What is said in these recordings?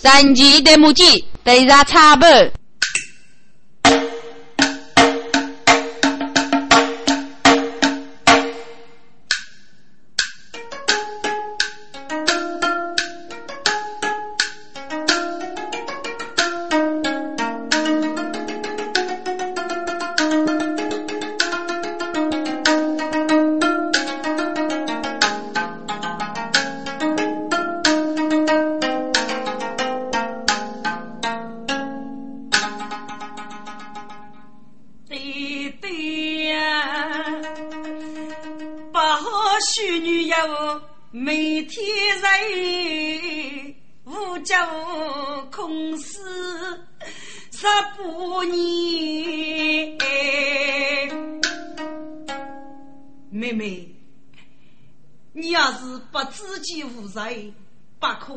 神奇的木屐被他插爆。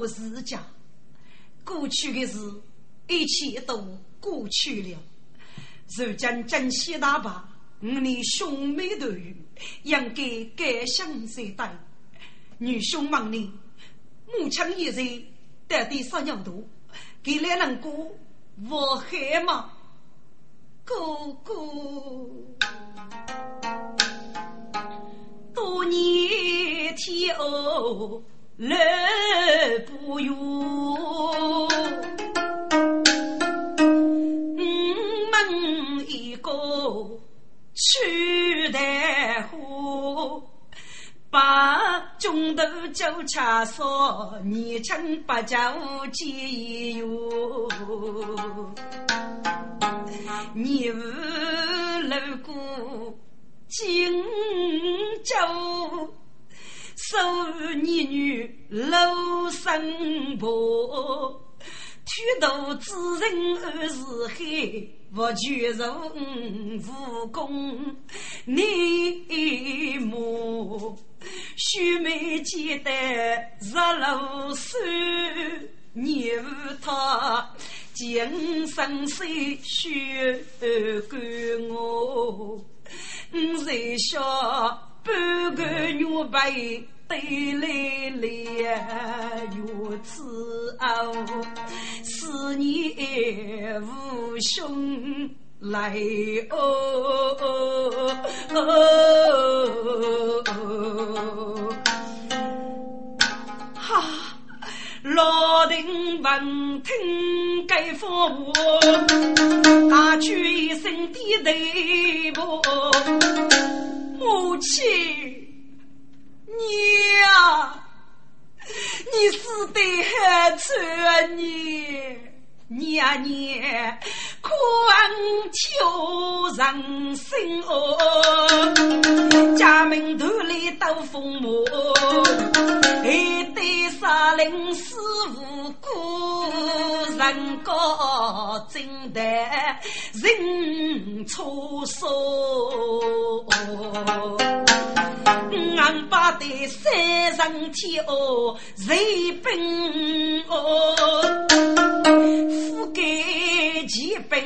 不可自家。过去的事，一切都过去了。如今珍惜大把，五年兄妹团圆，应该感想才对。女兄问你，母亲一人到底啥样大？给两人过我害吗？哥哥，多年天后来不远。一个去台花，把中头酒恰烧，年轻不叫解忧。你无路过荆州，守你女楼生婆，推头之人二是黑。我举入武功，你母须眉见得日落山，你他今生谁血干我？我在下半个月白。对来来如此傲，思念无兄来哦。哈，老丁闻听该父母，大举一声低头，母亲。你呀，你死得很惨啊！你娘娘苦求人生哦，家门头里斗风魔，还得杀人死无辜，人高真的人错手。俺把的三上天哦，瑞本哦，覆盖几本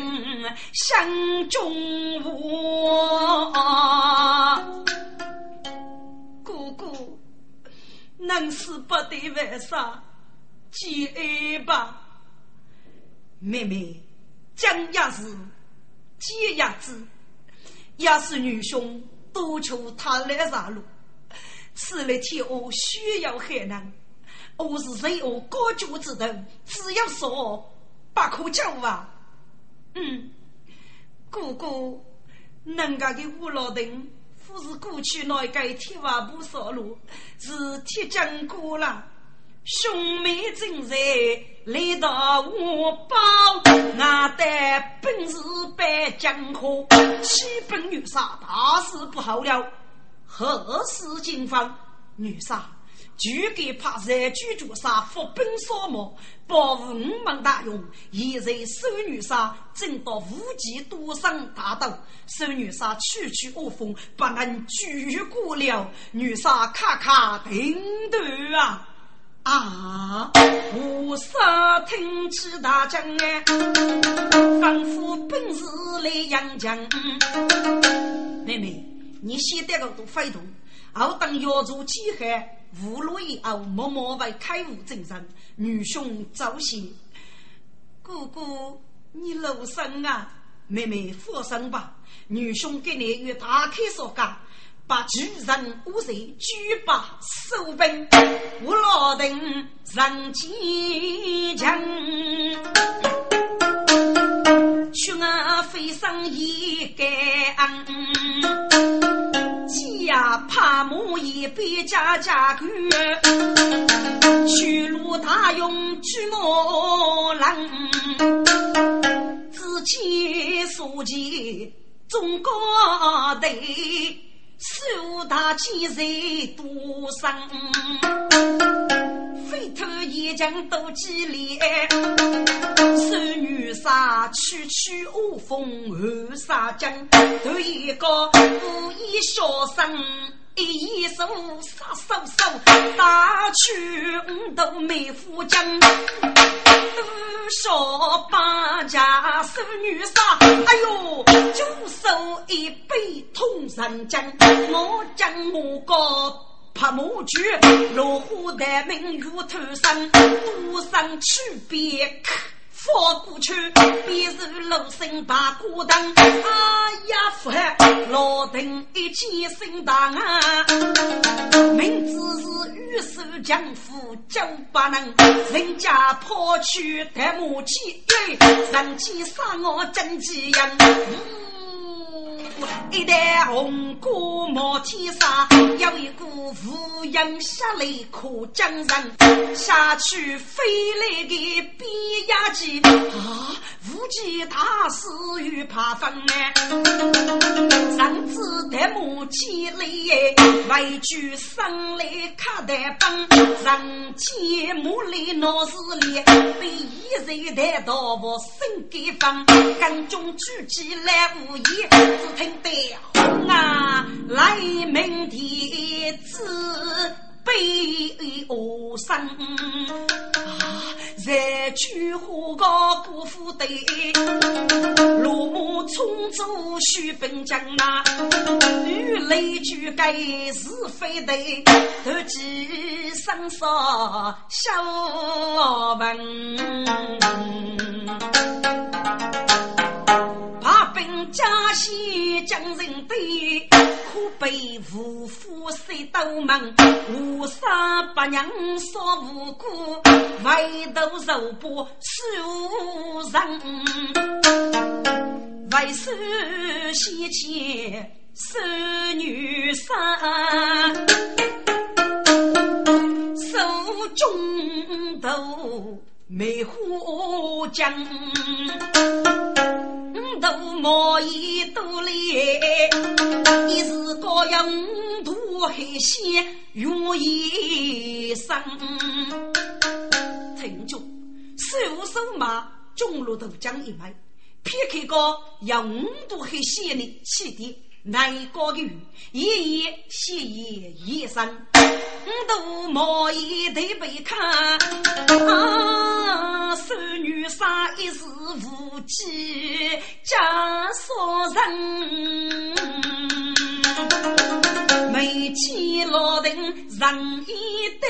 向中我。哥哥，能死不得为啥？节哀吧，妹妹，将也是节也子，也是女兄多求他来上路。此来天下需要海南，我是人我高举之头，只要说不可救啊！嗯，哥哥，人家的五老亭，不是过去那个铁瓦布烧路，是铁匠哥了。兄妹正在来到我包，俺的本事百江河，七本女杀，大事不好了。何事惊慌？女杀，就给怕在居住上伏兵扫墓，保护五门大用。现在守女杀正到无极多生大斗，守女杀区区恶风不能拒过了。女杀咔咔停顿啊啊！我杀听起大将哎，仿佛本是来阳江。妹妹。你先得个都飞动，后等要做饥海，无路以后默默为开悟精神。女兄早些，姑姑，你露身啊！妹妹放心吧，女兄给你与大开说讲，把巨人五岁举把收兵，我老丁上坚强，血儿飞上一杆，家怕母一辈家家苦。去路大勇举木郎，自己所见中国队，手大剑锐多生，飞头一将斗几里，手女杀区区恶风后杀将，头一个无意小生。一手杀手手，打去五斗梅夫将，多少八家守女杀，哎呦，就手一杯通人将，我将我个拍马驹，落花的明月头上，多上去别克。放过去，便是老身把孤灯。哎呀，父海老丁一见心大啊！明知是玉手将夫救不能，人家抛去抬马骑，人气杀我真气人。一代红歌冒天杀，有一股乌云下来可江人，下去飞来的变压机啊！无忌大师与怕分呢，上子的马起来为惧生来卡的帮，人见马来闹事里，被一人带到我身给方，跟中举起来无言，只听。得红啊，来明天子悲我生啊，在菊花高姑父对，落马冲走须本将啊，雨雷俱该是非对，突击生杀小文。家西将人对，可悲无父谁都忙，无杀八娘说无辜，唯独肉不受人，为受先前受女杀，手中刀梅花将。都毛衣都来，一是高阳土海鲜用一生。听住，手手马中路都将一枚，撇开个用土海鲜的起点，难高的鱼，一夜血夜一生。都毛衣得被看，啊，少女杀一时无忌，家所人，没见老丁人一代，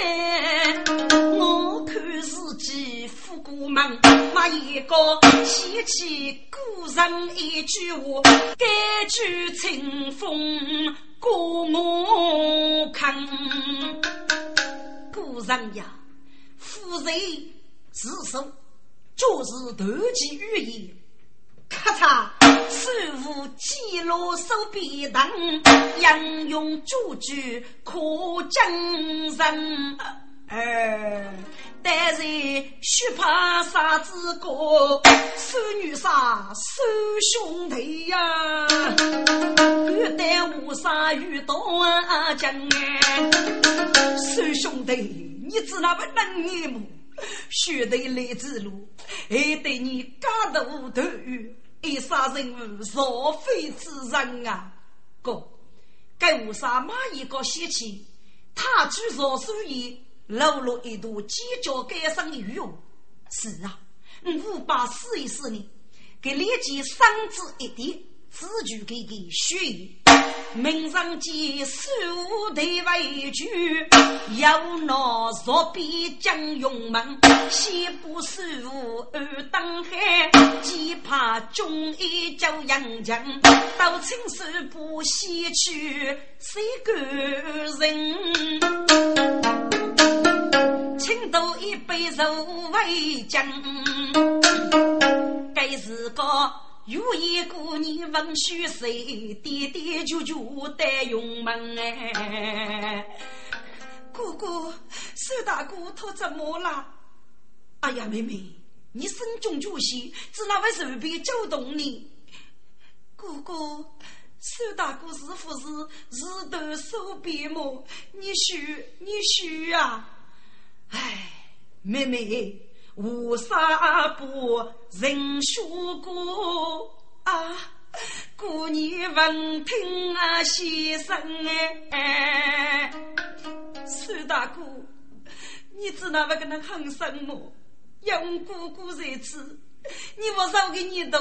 我看自己富过门，那一个嫌弃古人一句话，该句清风。过我看，古人呀，夫人自首，就是断其语言。咔嚓，手扶记录手笔当，应用主句可证人。哎，但是须怕啥子个，手女杀手兄弟呀，欲待无杀遇到将哎，手兄弟，你知那不能眼目，须得来之路，还得你家头头遇，一杀人物若非之人啊！哥，该无杀马一个嫌弃，他居若所以。露露一度犄角改生的羽，是啊，五把试一试呢，给立即嗓子一点，自己给给学名上记数代为举，要拿若比将勇猛，西部守二当海，既怕忠义叫杨强，到青山不西去谁个人？请倒一杯肉为将，该是个。有一个你问虚岁，跌跌就就得用门哎。哥哥，苏大哥他怎么了？哎呀，妹妹，你身中绝险，只那位随便叫动你。哥哥，苏大哥是不是日头手边么？你虚，你虚啊！哎，妹妹。无啥不人说过啊？姑娘闻听啊，先生哎，苏大哥，你知道不？跟他喊什么？用姑姑在此，你我少给你都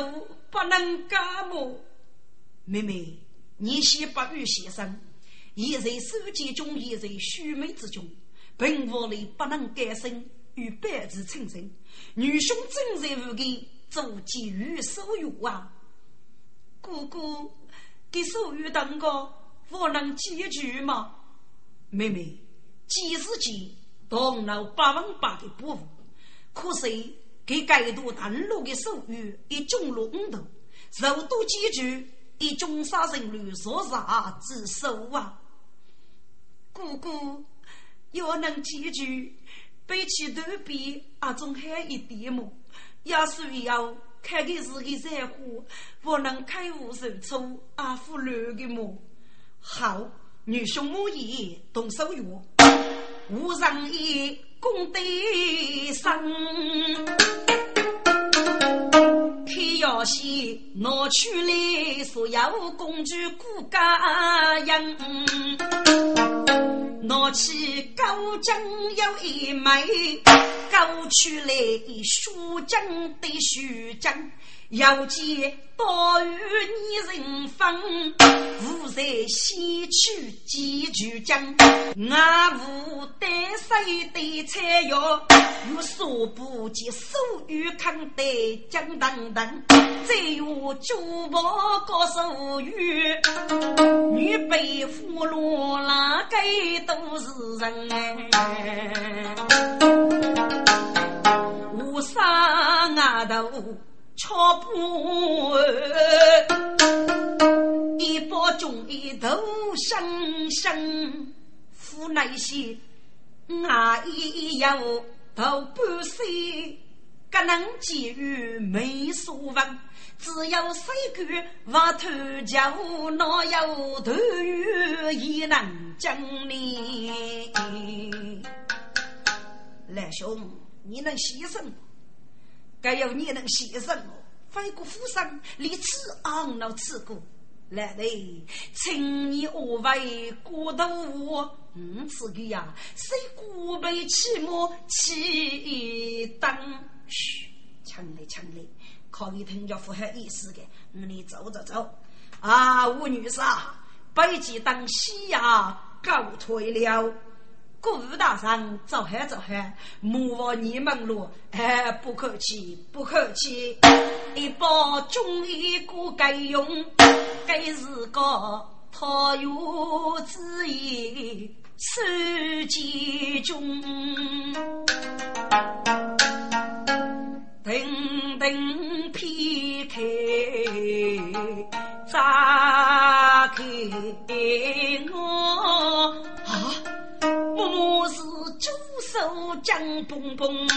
不能干么？妹妹，你先不与先生，一在书记中，一在须眉之中，本无里不能改生。与百子成人，女兄正在屋里做给予手语啊！姑姑，给手语当个，我能解决吗？妹妹，几时几动了百分百的不服，可是给该度登录的手语一中了五头，肉都解决，一中杀人率说啥之手啊？姑姑，要能解决。背起头皮，阿种还一点么？要是要看的是个山花，不能开悟受挫，阿夫乱的么？好，女兄母爷动手哟，无上一功德生，天要先拿出来所有工具骨架样。拿起钩针又一枚，钩出来书针的书针，要见多与你人分，无在西去几句讲，俺无得谁的菜肴，有所不及手语看得讲等等，再有珠宝高手语，女被俘虏哪个都是人哎，无上额头。敲破，一把中一头生生，府内些俺一有头半岁，可能给予没所问，只有谁个挖头脚，哪有头鱼也能讲你。来兄，你能牺牲？该有你能牺牲哦，飞过府上，立此昂老此过，来嘞，请你何为过度？嗯，此个呀，谁孤悲寂寞起灯？嘘，抢来抢来，可以听着符合意思的，你走走走。啊，吴女士，北极当西呀，告退了。顾大人，走嗨走嗨，莫忘你们路，哎，不客气，不客气。一包中医锅该用，该是个桃园之意，吃几中。等等劈开，扎开我！我是左手将蹦蹦，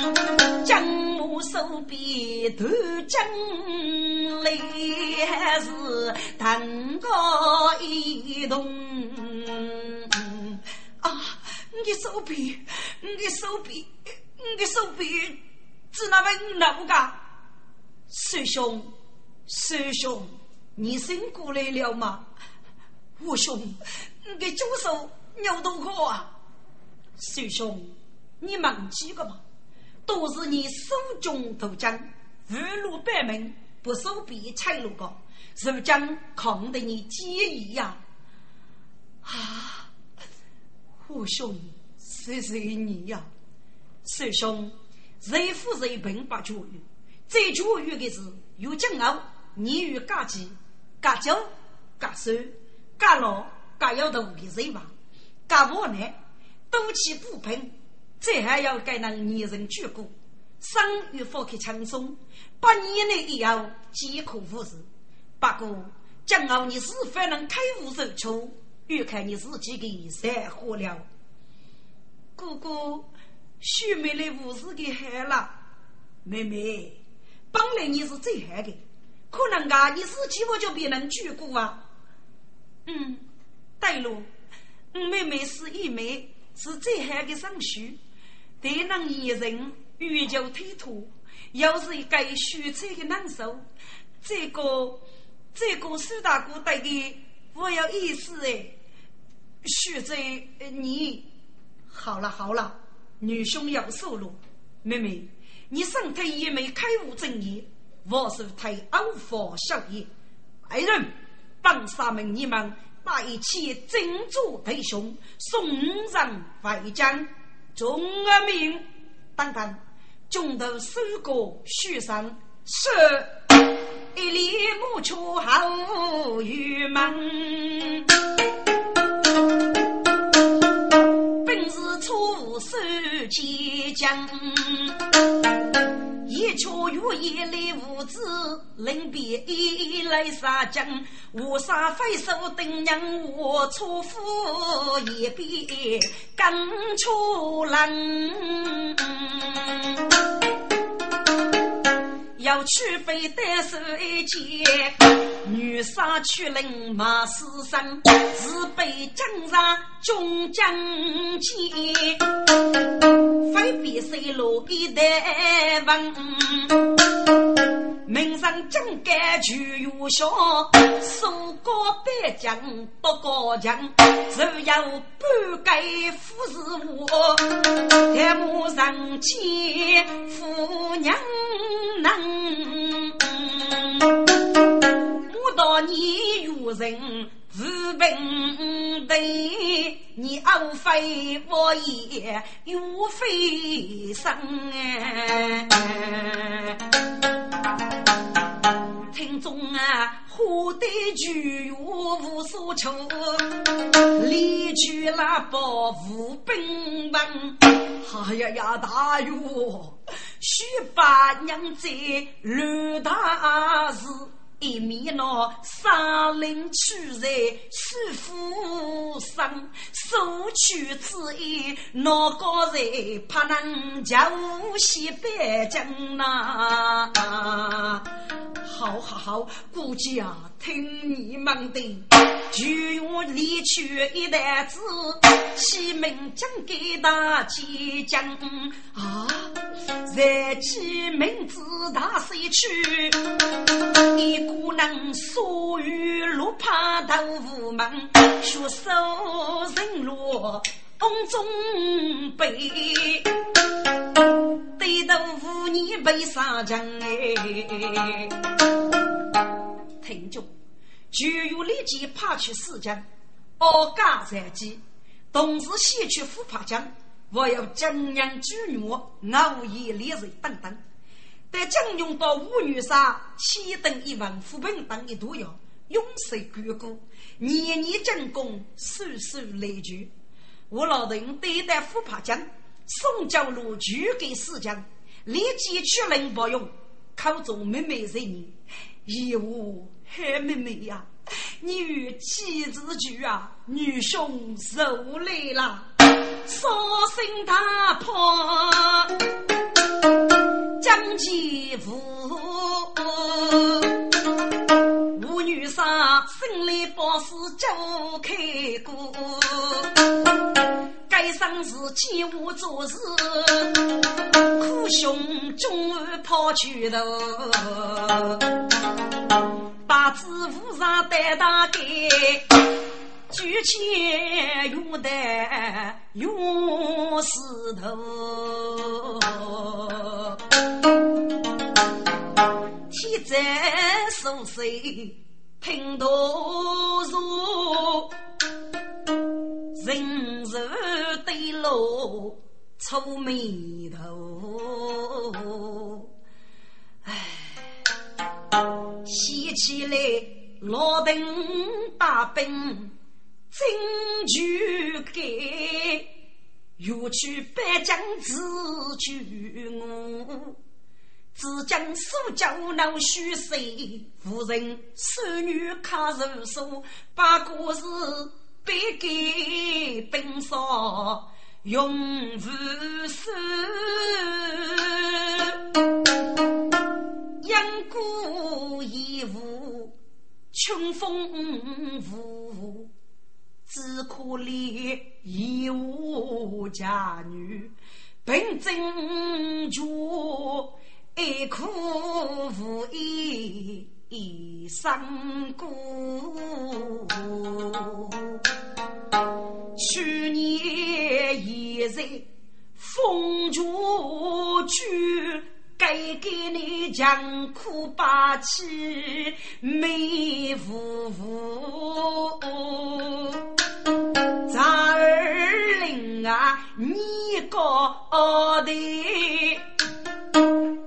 将我手臂头将来，还是腾高一动。啊，你的手臂，你的手臂，你的手臂，只那么那个？师兄，师兄，你醒过来了吗？我兄，你的左手扭多高啊？师兄，你忘记了吗？都是你手中夺将，误入百门，不守必拆路个，如今看得你介意呀！啊，我兄，谢谢你呀！师兄，人富人贫不教育，最教育的是有骄傲，你与家己，家酒、家手、家老、家要的人吧，家我呢，多气不平，这还要给那女人鞠躬，生与福克轻松，八年内以后皆可无事。不过，今后你是否能开悟受挫，欲看你自己的善活了。哥哥，许妹来无事给害了。妹妹，本来你是最害的，可能啊，你自己我就别人鞠躬啊。嗯，对喽，妹妹是一枚，是最害的上虚，对那一人欲求推脱，又是一个虚脆的难受，这个。这个苏大哥对的，我有意思哎。徐在你，好了好了，女兄要收了。妹妹，你身体也没开悟正业，我是太偶发小业。爱人，帮杀门你们把一切珍珠弟兄送上淮江，众儿命等等，中头收个徐生是。一里木出后余门，本是出手即将，一出月夜来无子，临别一来杀将，无杀非手等娘，我出府一别更出冷。要去非得手一剑，女杀去领马死生，自被江上中将见，非比谁落一代文。名上将盖就有效，手高百将不高强，只有半盖夫是我，太母上见夫娘能，我道你有人自平对，你傲非我也有非生听中啊，花对菊无所求，离去了保护兵王。哎呀呀，大哟，须把娘在乱大事。一面闹山林取材，师傅上收取之意，闹高才怕能叫西北京呐？好好好，估计啊，听你们的，就用离去一担子，西门将给大吉将啊，在西门子大水去。一姑娘所遇路怕豆腐门，学手人落瓮中背，对豆腐你背上将哎。听着，就有立即派去四江，二家在即，同时先去虎爬江，我要江洋巨女熬夜烈日等等。在将用到五女杀，七等一文，扶贫等一毒药，永世眷顾，年年进贡，岁岁来聚。我老人对待虎爬江，宋江路举给四江，立即去人不用，口中妹妹人你，义务黑妹妹呀，你与妻子聚啊，女兄受累了，伤心大破。将其父，吴女婿生来宝石就开过，该生是欺我做事，苦兄终日跑去头，把子扶上带大盖。举起用的用石头，天在苏水听多如。路愁眉头。唉，想起来老邓大兵真就该，又去北疆自救我。只将苏州闹虚岁，夫人孙女看如书，把故事背给兵嫂永无数。养孤义无，穷风无，只可怜义无家女，本真绝。哀苦无依一生过，去年也在风烛去，该给你强苦把气没夫妇，咱儿领啊，你个的。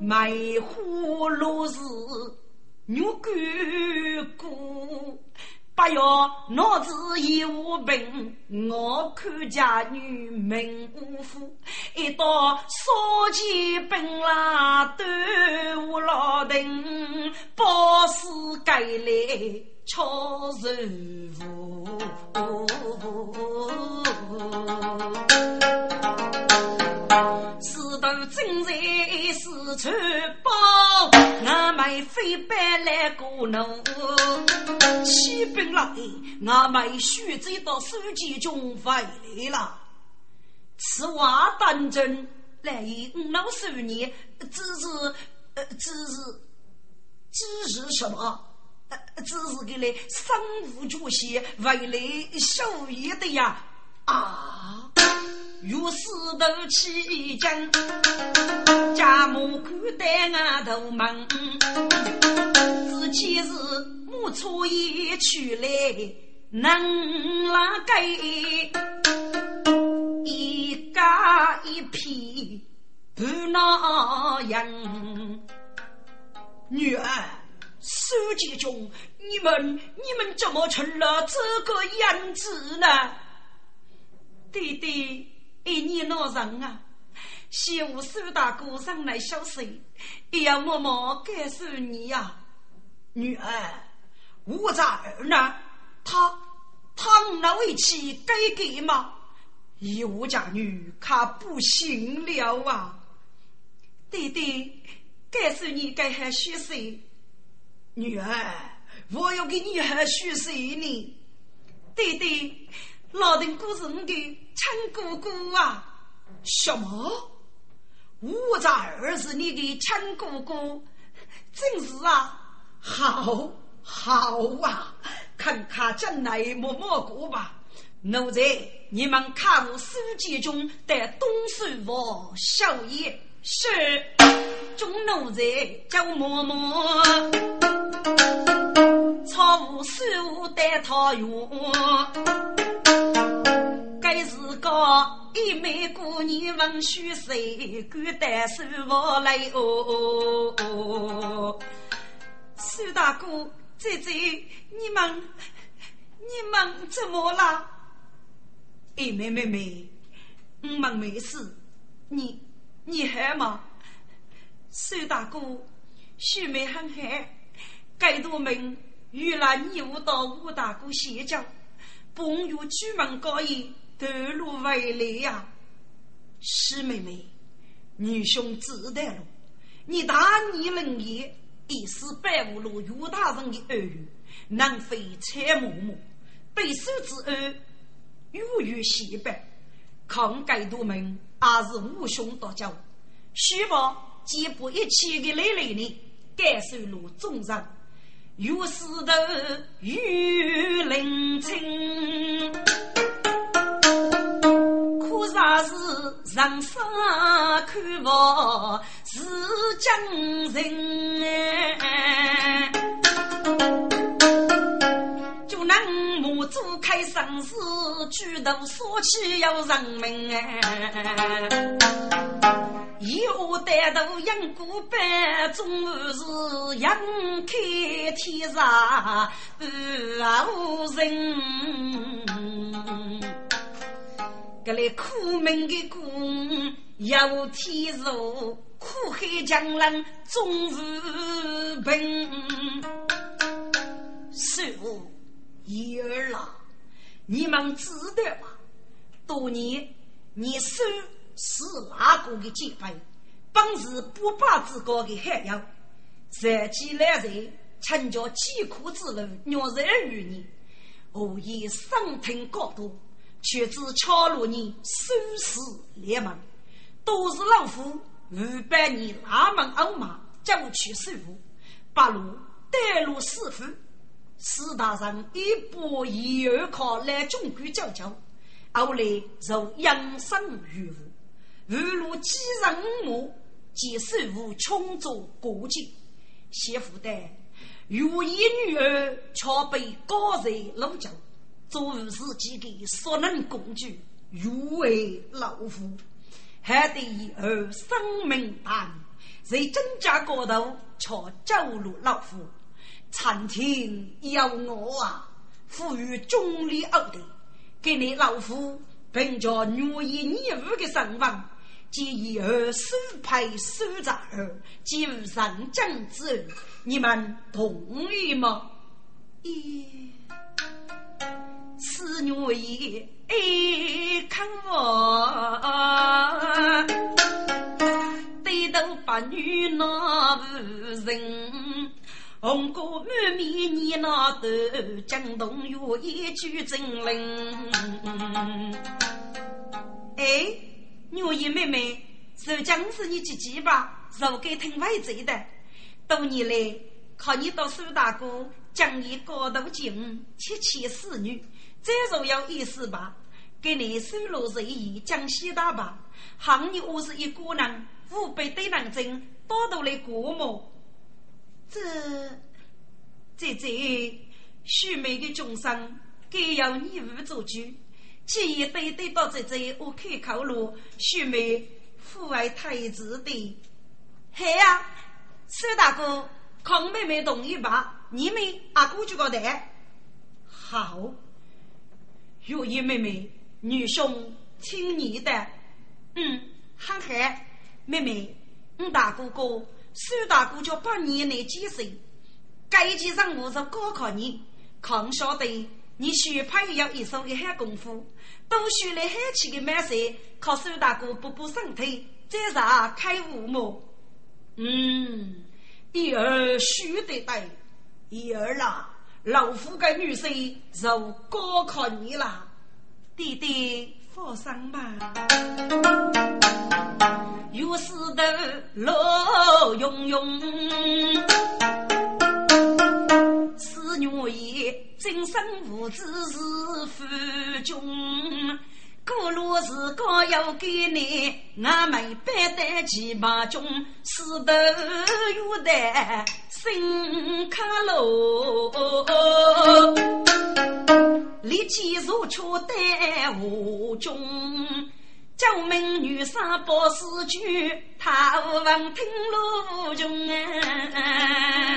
卖葫芦是牛干股，不要脑子有病。我看家女命无福，一道烧鸡本啦端午老丁，包死该来敲肉四头正在四处跑，我们飞奔来过路。起兵了，我们徐州到书记中回来了。此话当真？来五老数年，只是呃，只是只是什么？呃，只是给来生物主席为来受益的呀！啊！如四头起将，家母看待俺头忙。之前是木车一去来，能拉盖一家一匹不那样。女儿，书记中，你们你们怎么成了这个样子呢？弟弟。一年老人啊，希望苏大哥上来消息，也要默默感谢你呀，女儿。我在儿呢，他他那位妻该给吗？以我家女可不行了啊！弟弟，感谢你该喊虚岁，女儿，我要给你喊虚岁呢。弟弟，老丁哥是你的。亲姑姑啊，什么？我在儿是你的亲姑姑，真是啊，好好啊！看看将来默默过吧。奴才，你们看我书记中的东书房小爷是中奴才叫嬷嬷，操务事务带他用。该是个一枚姑娘问虚岁，敢带手我来哦。苏大哥，姐姐，你们你们怎么了？哎，妹妹妹，我们没事。你你还吗？苏大哥，秀妹很害。该多门遇了你我到吴大哥歇脚，朋友出门高一。头路为来呀，师妹妹，女兄知道了。你大逆人也，一时败无了岳大人的耳语，能非蔡嬷嬷背书之恩，如遇西北，抗改多门，还是无兄多教。须望肩不一起的累累呢，该受了重伤，有石头有灵清。啥是人生看法是江人，就能目主开生死，举头说起要人命哎。有带头养古板，终是阳开天上无人。这里苦命的苦，有天数，苦海江人终是平。师傅，儿啦，你们知道吗？多年你收是哪个的戒备？本是不败之高的海洋，三几来人，参加疾苦之路，虐人于你，我以生听高度，却知敲入你生死联盟，都是老夫五百年拉门欧马，将去师傅，八路带路师傅。四大人一步一二靠来中国教教，后来就养生于无，一路几人五及师傅穷做过境，媳妇的如一女儿却被高人掳走，作为自己的所能工具，如为老夫，还得而生命大，在增加高头却走入老夫。餐厅有我啊，赋予中立二的，给你老夫凭着女一女五的身份，即以二收配收账儿，即无上将之后你们同意吗？咦，此女也哎看我，对头把女那无人。红歌满面，你那头江东有一句真灵。哎，牛爷妹妹，受将是你姐姐吧？肉给挺外贼的。多年来，靠你到苏大哥将你高度敬，七妻四女，再若有意思吧？给你收罗随意，江西大吧？行你我是一个人，五百对人精，多多来过么？这，这这，许美的众生，该由你五做主。既然对对到这这，我开口了，许美父爱太子的。嘿呀，苏大哥，康妹妹同意吧？你们阿哥就搞的。好，月姨妹妹，女兄听你的。嗯，好好，妹妹，我大哥哥。苏大哥叫八年内几岁？该几任务是高考你，康晓得你学派要一手的喊功夫，都学来海气的满身，靠苏大哥补补身体，再上开悟么？嗯，一儿学得对，一儿啦，老夫跟女婿就高考你啦，弟弟放心吧。有石头落涌涌，四女也今生无知是夫君。过路时刚要给你，俺们百代齐把中，石头有的心卡路，立即如出带无中。九名女生报诗句，他无闻听路穷啊，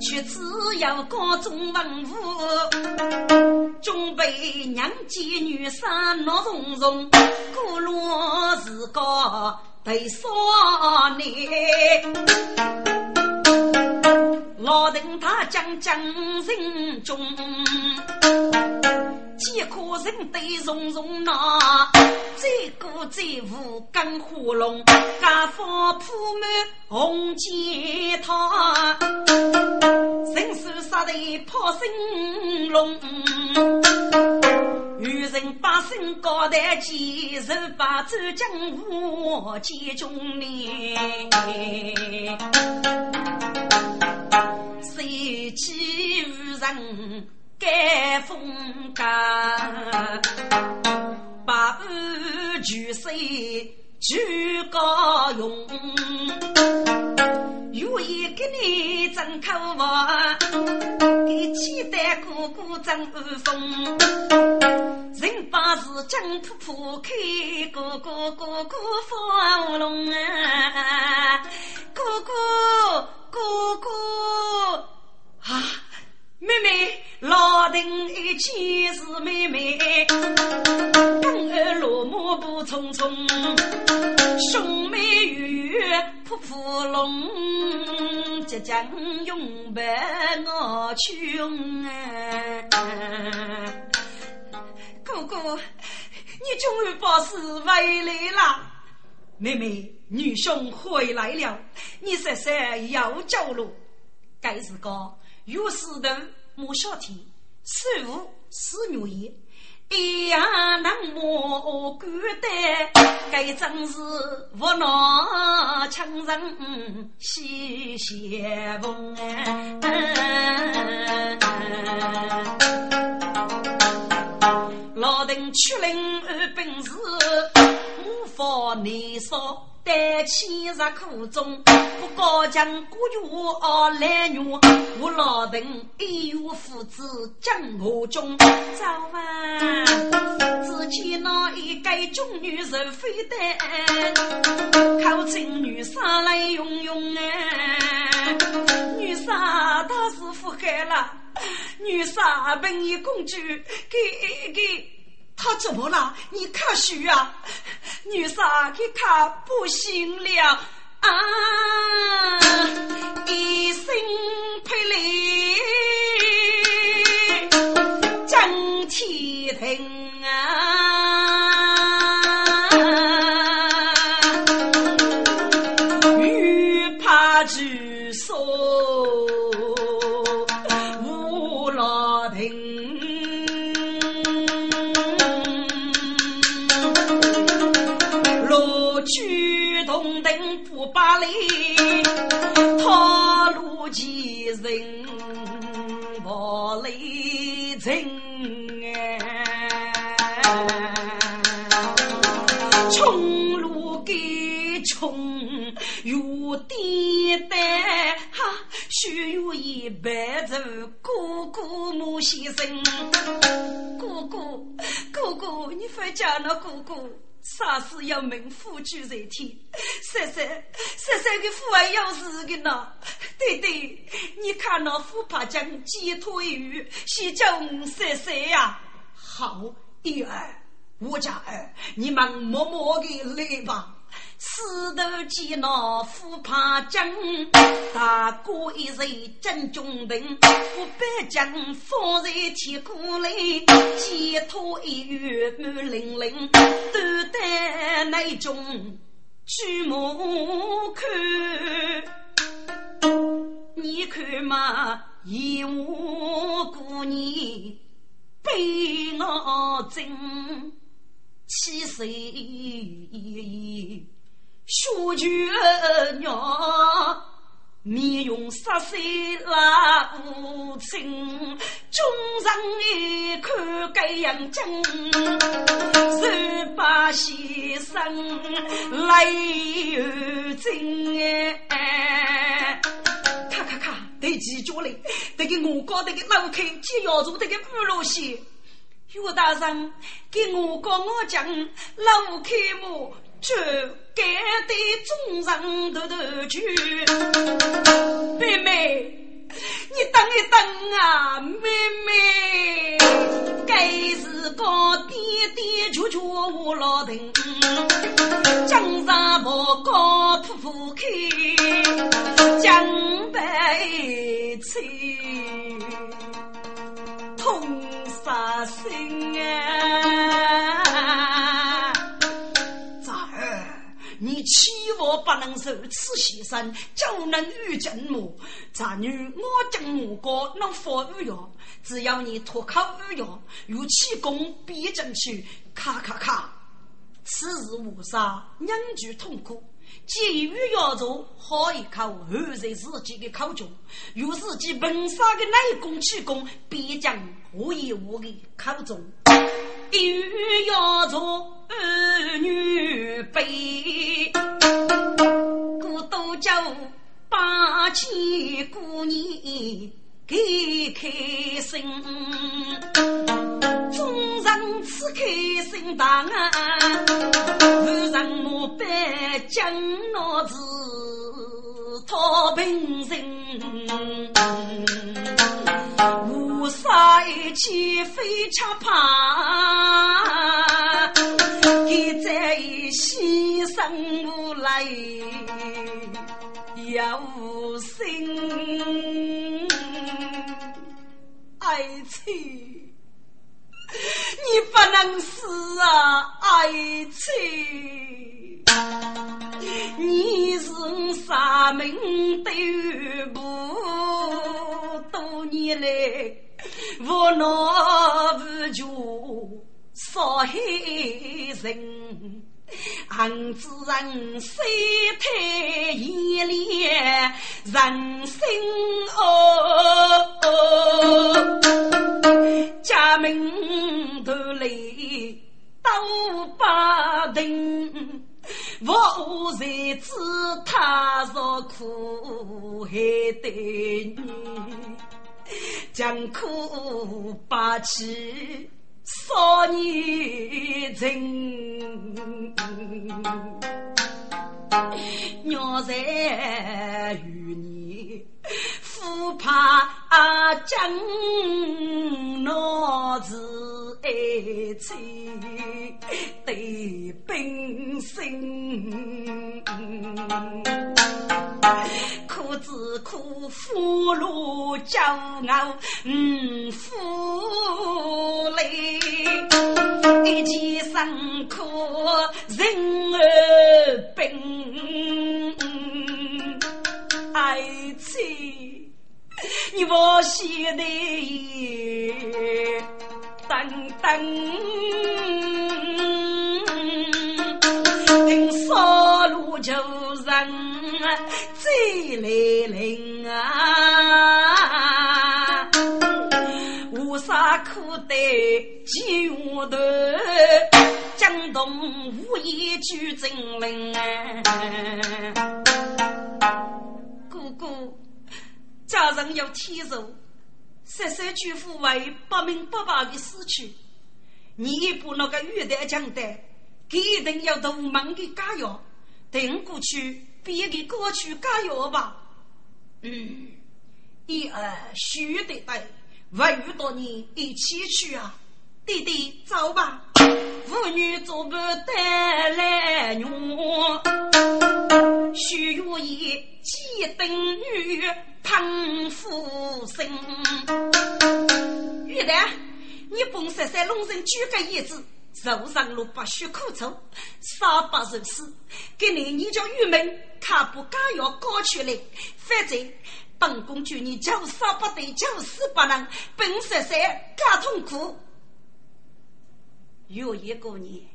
却只要高中文武，准备娘见女生闹融融，古路是个对少年。老人他将将人中，几颗人对融融那，再过再无更火龙，家风铺满红街塔，人手杀得破神龙，渔人把身高抬起，手把周江湖接中年。谁欺人盖风干，把安全水举高用，有意给你争口福，给期待哥哥争安风。人把事讲破破开，哥哥哥哥发龙啊，哥哥哥哥啊，妹妹老丁一起是妹妹，刚儿落马步匆匆，兄妹与扑扑龙，即将拥伴我穷啊！哥哥，你终于把事回来了。妹妹，女兄回来了，你说说要走路。该是个有石头莫小天，十五四月夜，一样能莫孤单。该真是无奈强人喜相逢老邓出领二本事，无法难说。待千日苦中，不高将孤绝来女，我老邓一有父子将我中。早晚只见那一个中女人飞得，口称女杀来用用哎，女杀大师傅害了，女杀本一公主给给。他怎么了？你看书啊，女杀给他不行了啊！一生配来张天庭啊，巴黎，套路几人无雷震冲路给冲有点胆，哈，须有一百走哥哥莫先生，哥哥哥哥，你快叫那哥哥。啥事要命夫居在天，三三三三的父爱要死的呢？对对，你看那虎怕将鸡腿鱼，先叫我三呀。好，一儿，我家儿，你们默默的来吧。石头见那虎怕将，大哥一人真忠定，我百将放在铁锅里，鸡头一鱼满淋淋，都得那种举目看。你看嘛，一我过年被我争，七岁。小舅娘，面容色色那无情，众人一看该样精，十八先生来有情哎！咔咔咔，得记住嘞，得给我搞得个老开，接要做得个五路线。岳大人给我讲我讲老开么？就该对众人头头去，妹妹，你等一等啊，妹妹，该是个爹爹求求我老丁，江山不高铺铺开，江北吹，痛杀心啊！你千万不能受此牺牲，就能遇见我。咱女我讲我哥能发御药，只要你脱口御药，有气功逼进去，咔咔咔，此时无杀，两句痛苦。既欲要做好一口，后在自己的口中，有自己本杀的内功气功，必将无一无的口中。一欲要做儿女辈，古都叫八把千姑娘开开心，终人此开心当，无人莫白将老子讨平人，无杀一气非常怕，给在牺牲无来。有心爱妻，你不能死啊，爱妻！你是三命的部，多年来无奈无助，少害人。恨之人衰退一脸人心恶，家门头里都不定，我才知他若苦海的你，将苦把起。少年情，鸟在与你夫怕将脑子爱妻对本心。苦只苦福禄骄傲嗯负累，一己辛苦人儿病，爱妻，你莫晓得，等等，听说路就人最来临啊，无啥苦的酒的。江东无一句真灵啊，姑姑。家人有天寿，十三舅父为不明不白的死去，你把那个玉带讲的，一定要多忙的加油，等过去。别给过去加油吧。嗯，一二须得带，万遇到你一起去啊！弟弟走吧。妇女做不带来娘，须愿意几等女胖夫生。玉兰，你本色在龙人举个叶子。受上路不许苦愁，杀不如死。给你，你叫郁闷，他不敢要搞出来。反正本宫劝你就杀不得，就死不能，本十三更痛苦。有一个年，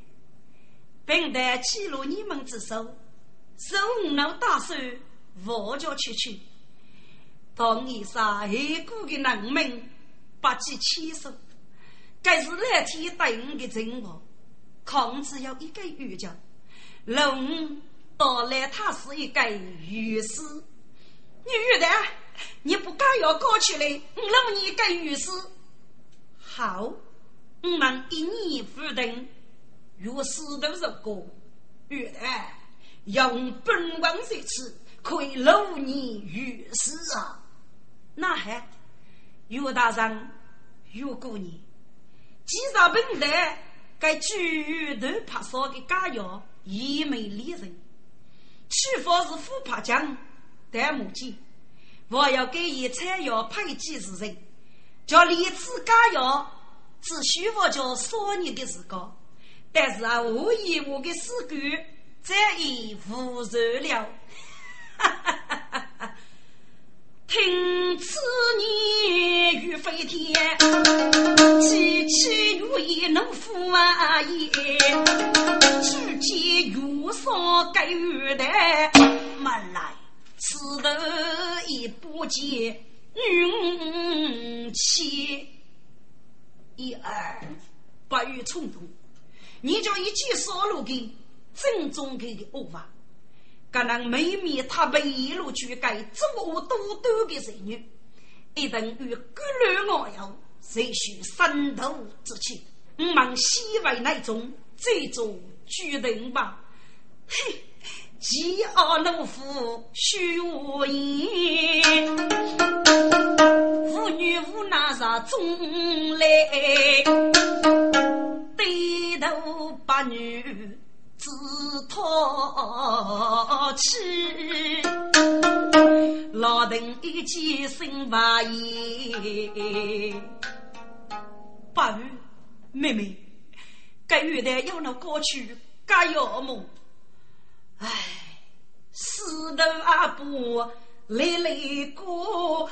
本待记录你们之手，手拿大手，我叫去去。当你杀一个的人民，不计千数。该是蓝天对我的承诺，孔子有一个语叫“龙到来”，他是一个御史。女的，你不敢要搞出来，我让你一个御史。好，我们一年不等，御史都是个女的，用本王之词，可以录你御史啊。那还岳大人，岳姑娘。既然本来该举头拍烧的假药，一枚利人，取法是虎怕将，但目前我要给一采药配几十人，叫李子假药，只需我叫少年的时光，但是啊，无疑我的死鬼再也无人了。哈哈！听此言欲飞天，凄凄如意能负啊也。只见月上盖玉台，门来此头一不见运气。一二不予冲动，你叫一记烧炉给正宗给的恶法。可能妹妹她被一路去改做多多的人女，一等与各路我友，谁需三头之气？我们西为那种这种决定吧。嘿，饥饿怒妇须无言，妇女无奈啥中来，低头把女。自讨气，老邓一起心发言。八月，妹妹，该月的有那过去，该要么？唉，死的阿婆泪泪过，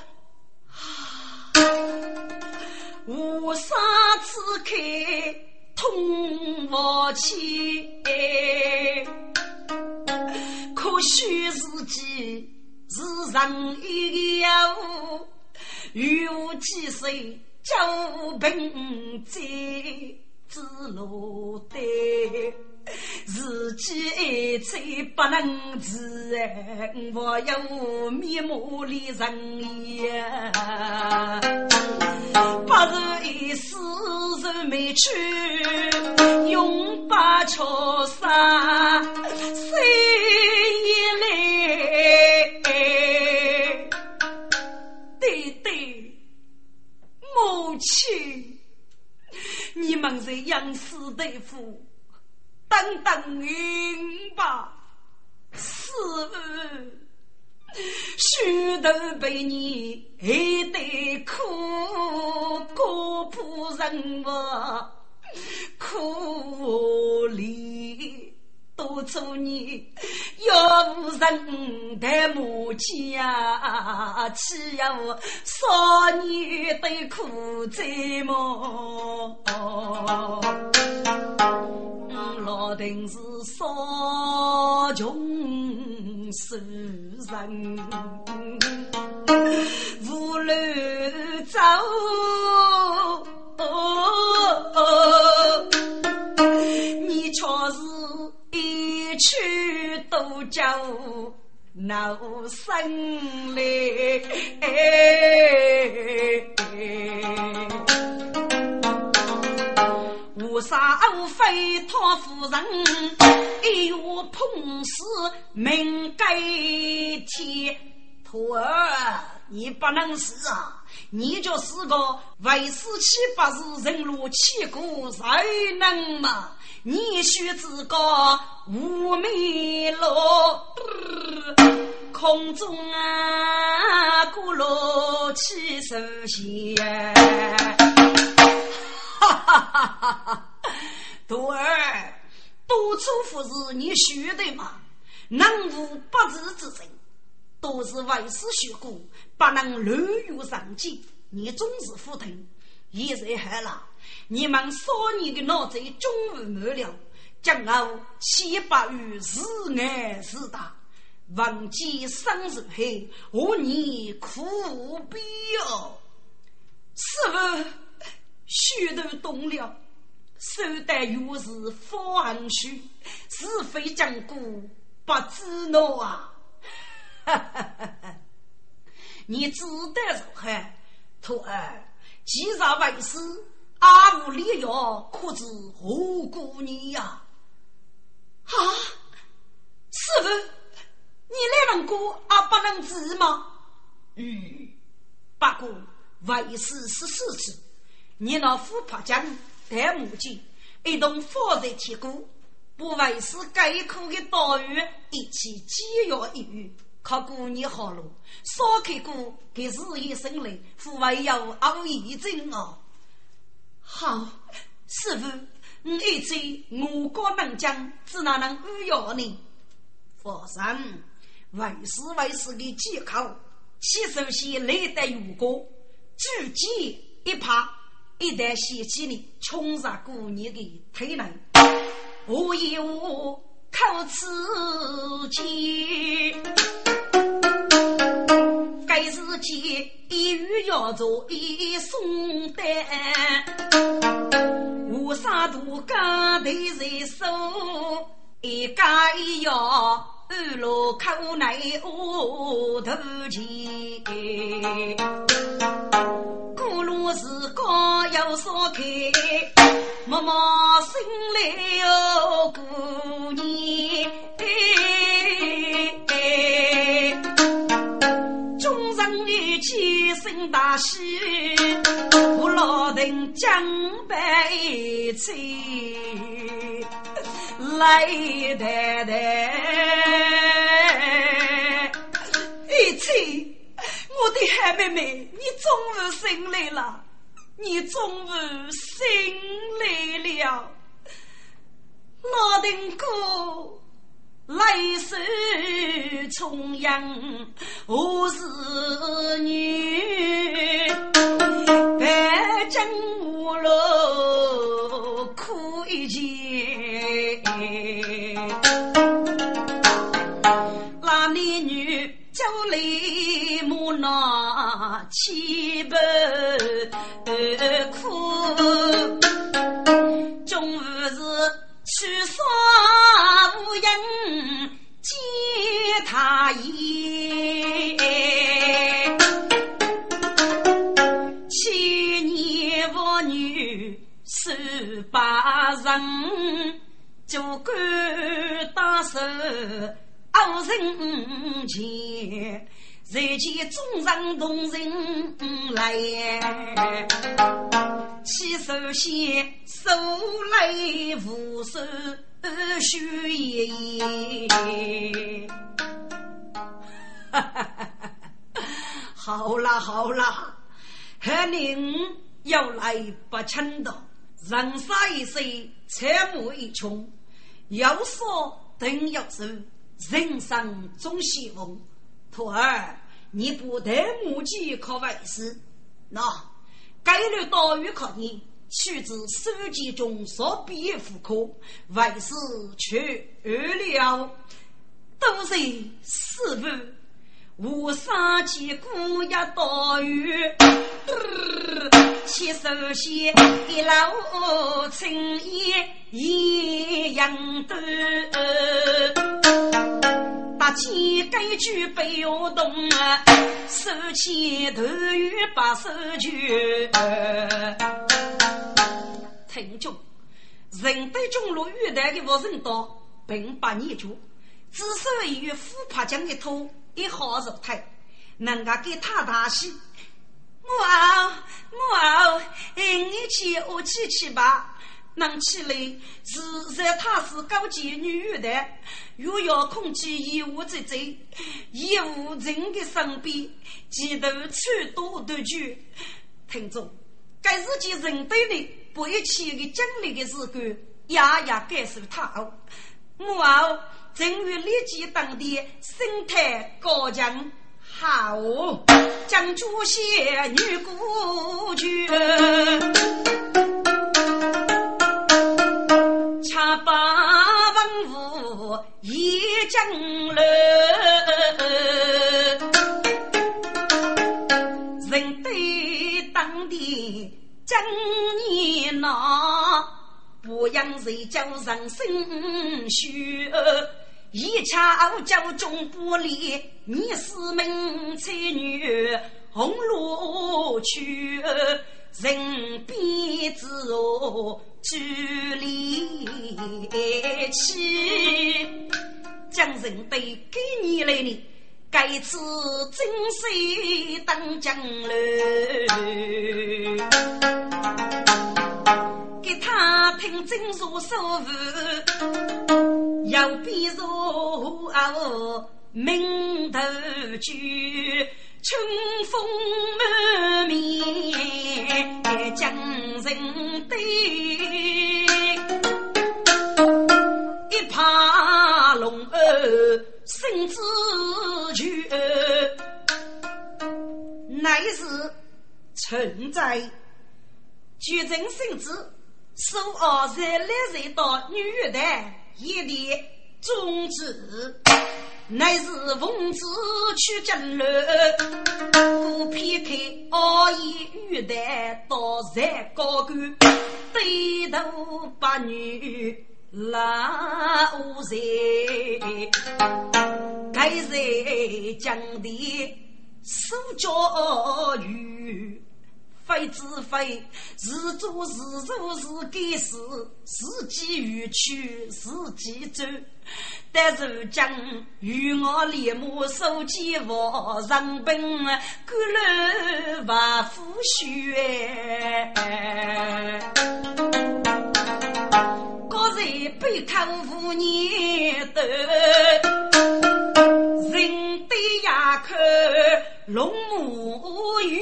无沙此开。通我去，可惜自己是人一无，与我几岁就凭在之路的，自己爱再不能自爱，我有面目里人呀，不是死人没去，永不错杀，谁也来？对对，母亲，你们在养死对付，等等云吧，死。许多被你黑得苦，苦不人我苦怜，多做你要无人的母亲啊，岂有少女的苦在么？老丁是少穷受人，无路走，你却是一去都叫闹生嘞。无杀无非托夫人，一月碰死命该天。徒儿，你不能死啊！你就是个为死七八日人如七股，谁能嘛？你须自个无眉落空中啊，鼓落起手线。哈哈哈哈哈！徒儿，多处夫是你学的吗？能无不智之人，都是为师学过，不能乱用上进。你终是糊涂。现在好了，你们少年的脑子终于满了，将后七八于是爱是大，忘记生是黑，我你苦无必要。师傅。许都动了，手得又是方虚，是非讲古不知道啊！哈哈哈你知道如何？徒儿，既然为师，阿无理由可知何故你呀？啊，师傅，你来问过阿不能治吗？嗯，不过为师是四次。你那虎爬江戴木镜，一同放在铁锅，不为是该苦的刀鱼一起煎药一鱼，靠过年好了，烧开锅给日夜生来，父为有熬一阵哦。好，师傅，你一嘴我高能讲，只哪能安药呢？佛山为师为师的借口，起手先来得如果，举剑一拍。一旦掀起你冲杀过年的腿内，我一无口齿间，见一语要做一送单，无啥都干得在手，一家一要二路口内乌头前，古路是高有所开，默默心里有起生大喜，我老丁江北去。来太太，一起，我的海妹妹，你终于醒来了，你终于醒来了，老丁哥，来势重阳，我是女，白江无路苦一件，那男女叫里木那七百苦，终是去杀无人见他也。千年妇女十八人，就敢打手傲人前，谁见众人同人来，起手先手来无手虚言。哈哈哈哈好啦好啦，和您要来不称的，人杀一世，财木一穷，有所等有收，人生总希望。徒儿，你不得目击可为师，那该率待遇可你。取自书籍中所必妇科，为师去了，都是师傅。无上见古呀道语，七手线一老青烟一样多，八千根举不要动啊，手牵头与把手举。听众，人对中路遇到的无人道，并不念旧，只是与虎爬将一头。一好肉体，能够给他大喜。母后，母后，你去我去去吧。能起来，是在他是高级女的，又要控制衣物之罪，衣物人的身边，几头穿多的句。听着，该是件人对你不一起的经历的事干，呀呀感受他哦母后。正欲立即当地生态高强好，将主仙女过去，恰把文武一将来，人对当地真热闹，不养谁叫人生虚。一瞧叫中不离，你是门才女红罗去，人边之后距离起，将人对给你来呢，该次真水当江流，给他听真说说话。要比如哦，名头举，春风满面将人对，一怕龙儿身子全，乃是存在，举人身子，手二三来人到女的。一列宗旨，乃是奉旨去征路，故偏开傲言欲谈，到在高官，低头把女老人，该在江的手脚语。非自非，自作自受自己事，自己欲去自己走。但如今与我连母手牵我人本，孤楼万夫血。各在背抗五年头，人对牙口龙母语。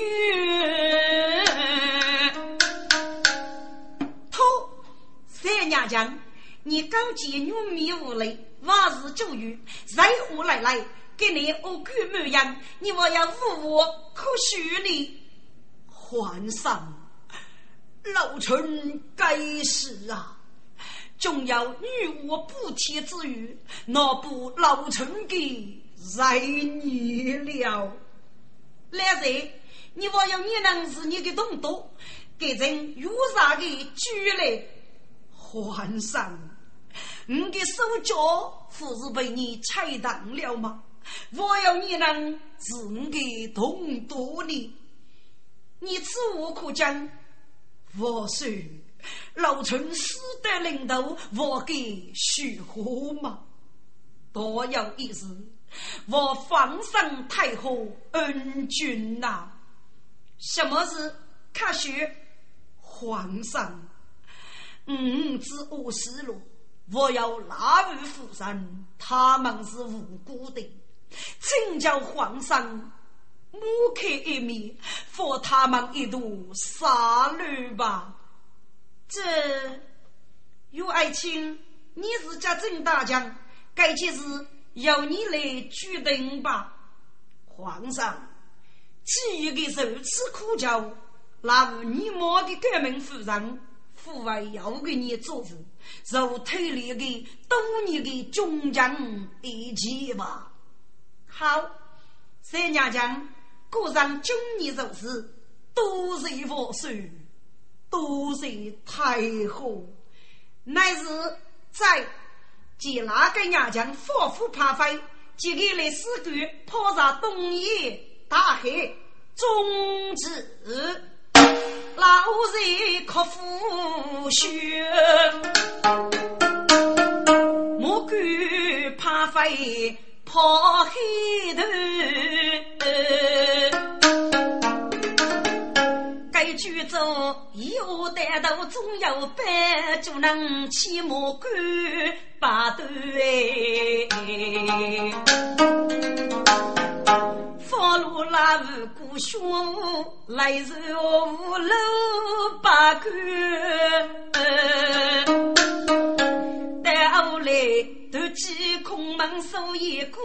娘讲，你刚见玉米无泪，往事久远，在何来来？给你恶狗模样，你我要无我可许你？皇上，老臣该死啊！总要女我不铁之余，那不老臣给在你了。来人，你我要你能是你的东都，给人有啥的举来？皇上，你的手脚不是被你踩断了吗？我要你能治我的痛多呢？你此无可讲。我说，老臣死得临头，我给许何吗？多有一日，我皇上太后恩君呐。什么是看许皇上？五子我死了，我要拉入府人，他们是无辜的，请叫皇上抹开一面，罚他们一度杀戮吧。这岳爱卿，你是家镇大将，该件事由你来决定吧。皇上，其余的如此苦教，那无你莫的革命夫人。父为要给你做主，如推理的多年的忠将一起吧。好，三娘讲，果然忠义如此，多谢万岁，多谢太后。乃是在见那个娘将反复怕飞，即刻来使官抛上东野大海，终止。老人哭夫血，莫敢怕飞跑黑头。该剧中以后带头总有班，就能起莫敢把头放路拉无故乡，来日无路把关。待后来突起空门守一个，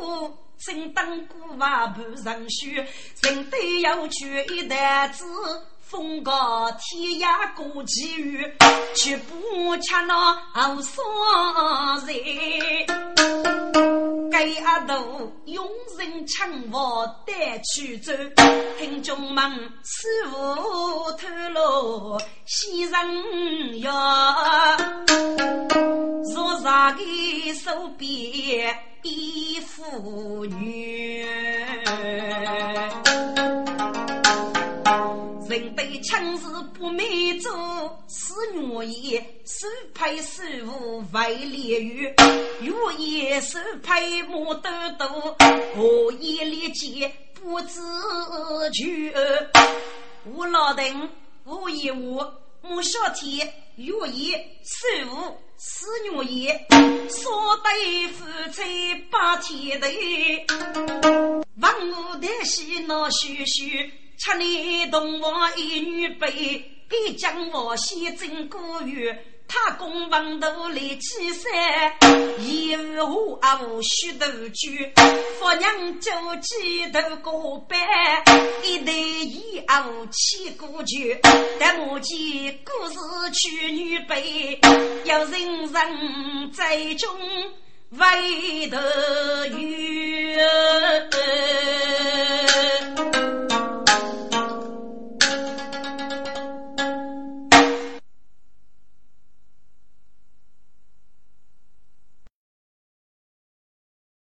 正当古瓦盘上学，人都要取一担子。风高天涯过几雨，却不吃那后山人。该阿斗用人抢我带去走，听众们似乎透露先生呀，若啥个手边的妇女。人对枪是不美走，是愿意手拍手无为烈雨，愿意手拍莫兜兜，何以立剑不知趣？我老邓无以无，莫小天愿意手无是愿意，说对夫妻把天头，万物的喜闹嘘嘘。七年同房一女辈，必将我先征过月。他公房头来起山，一无阿无须头居。夫娘就几头过板，一代一阿无起过酒。但目前故事去女辈，要人人在中为头月。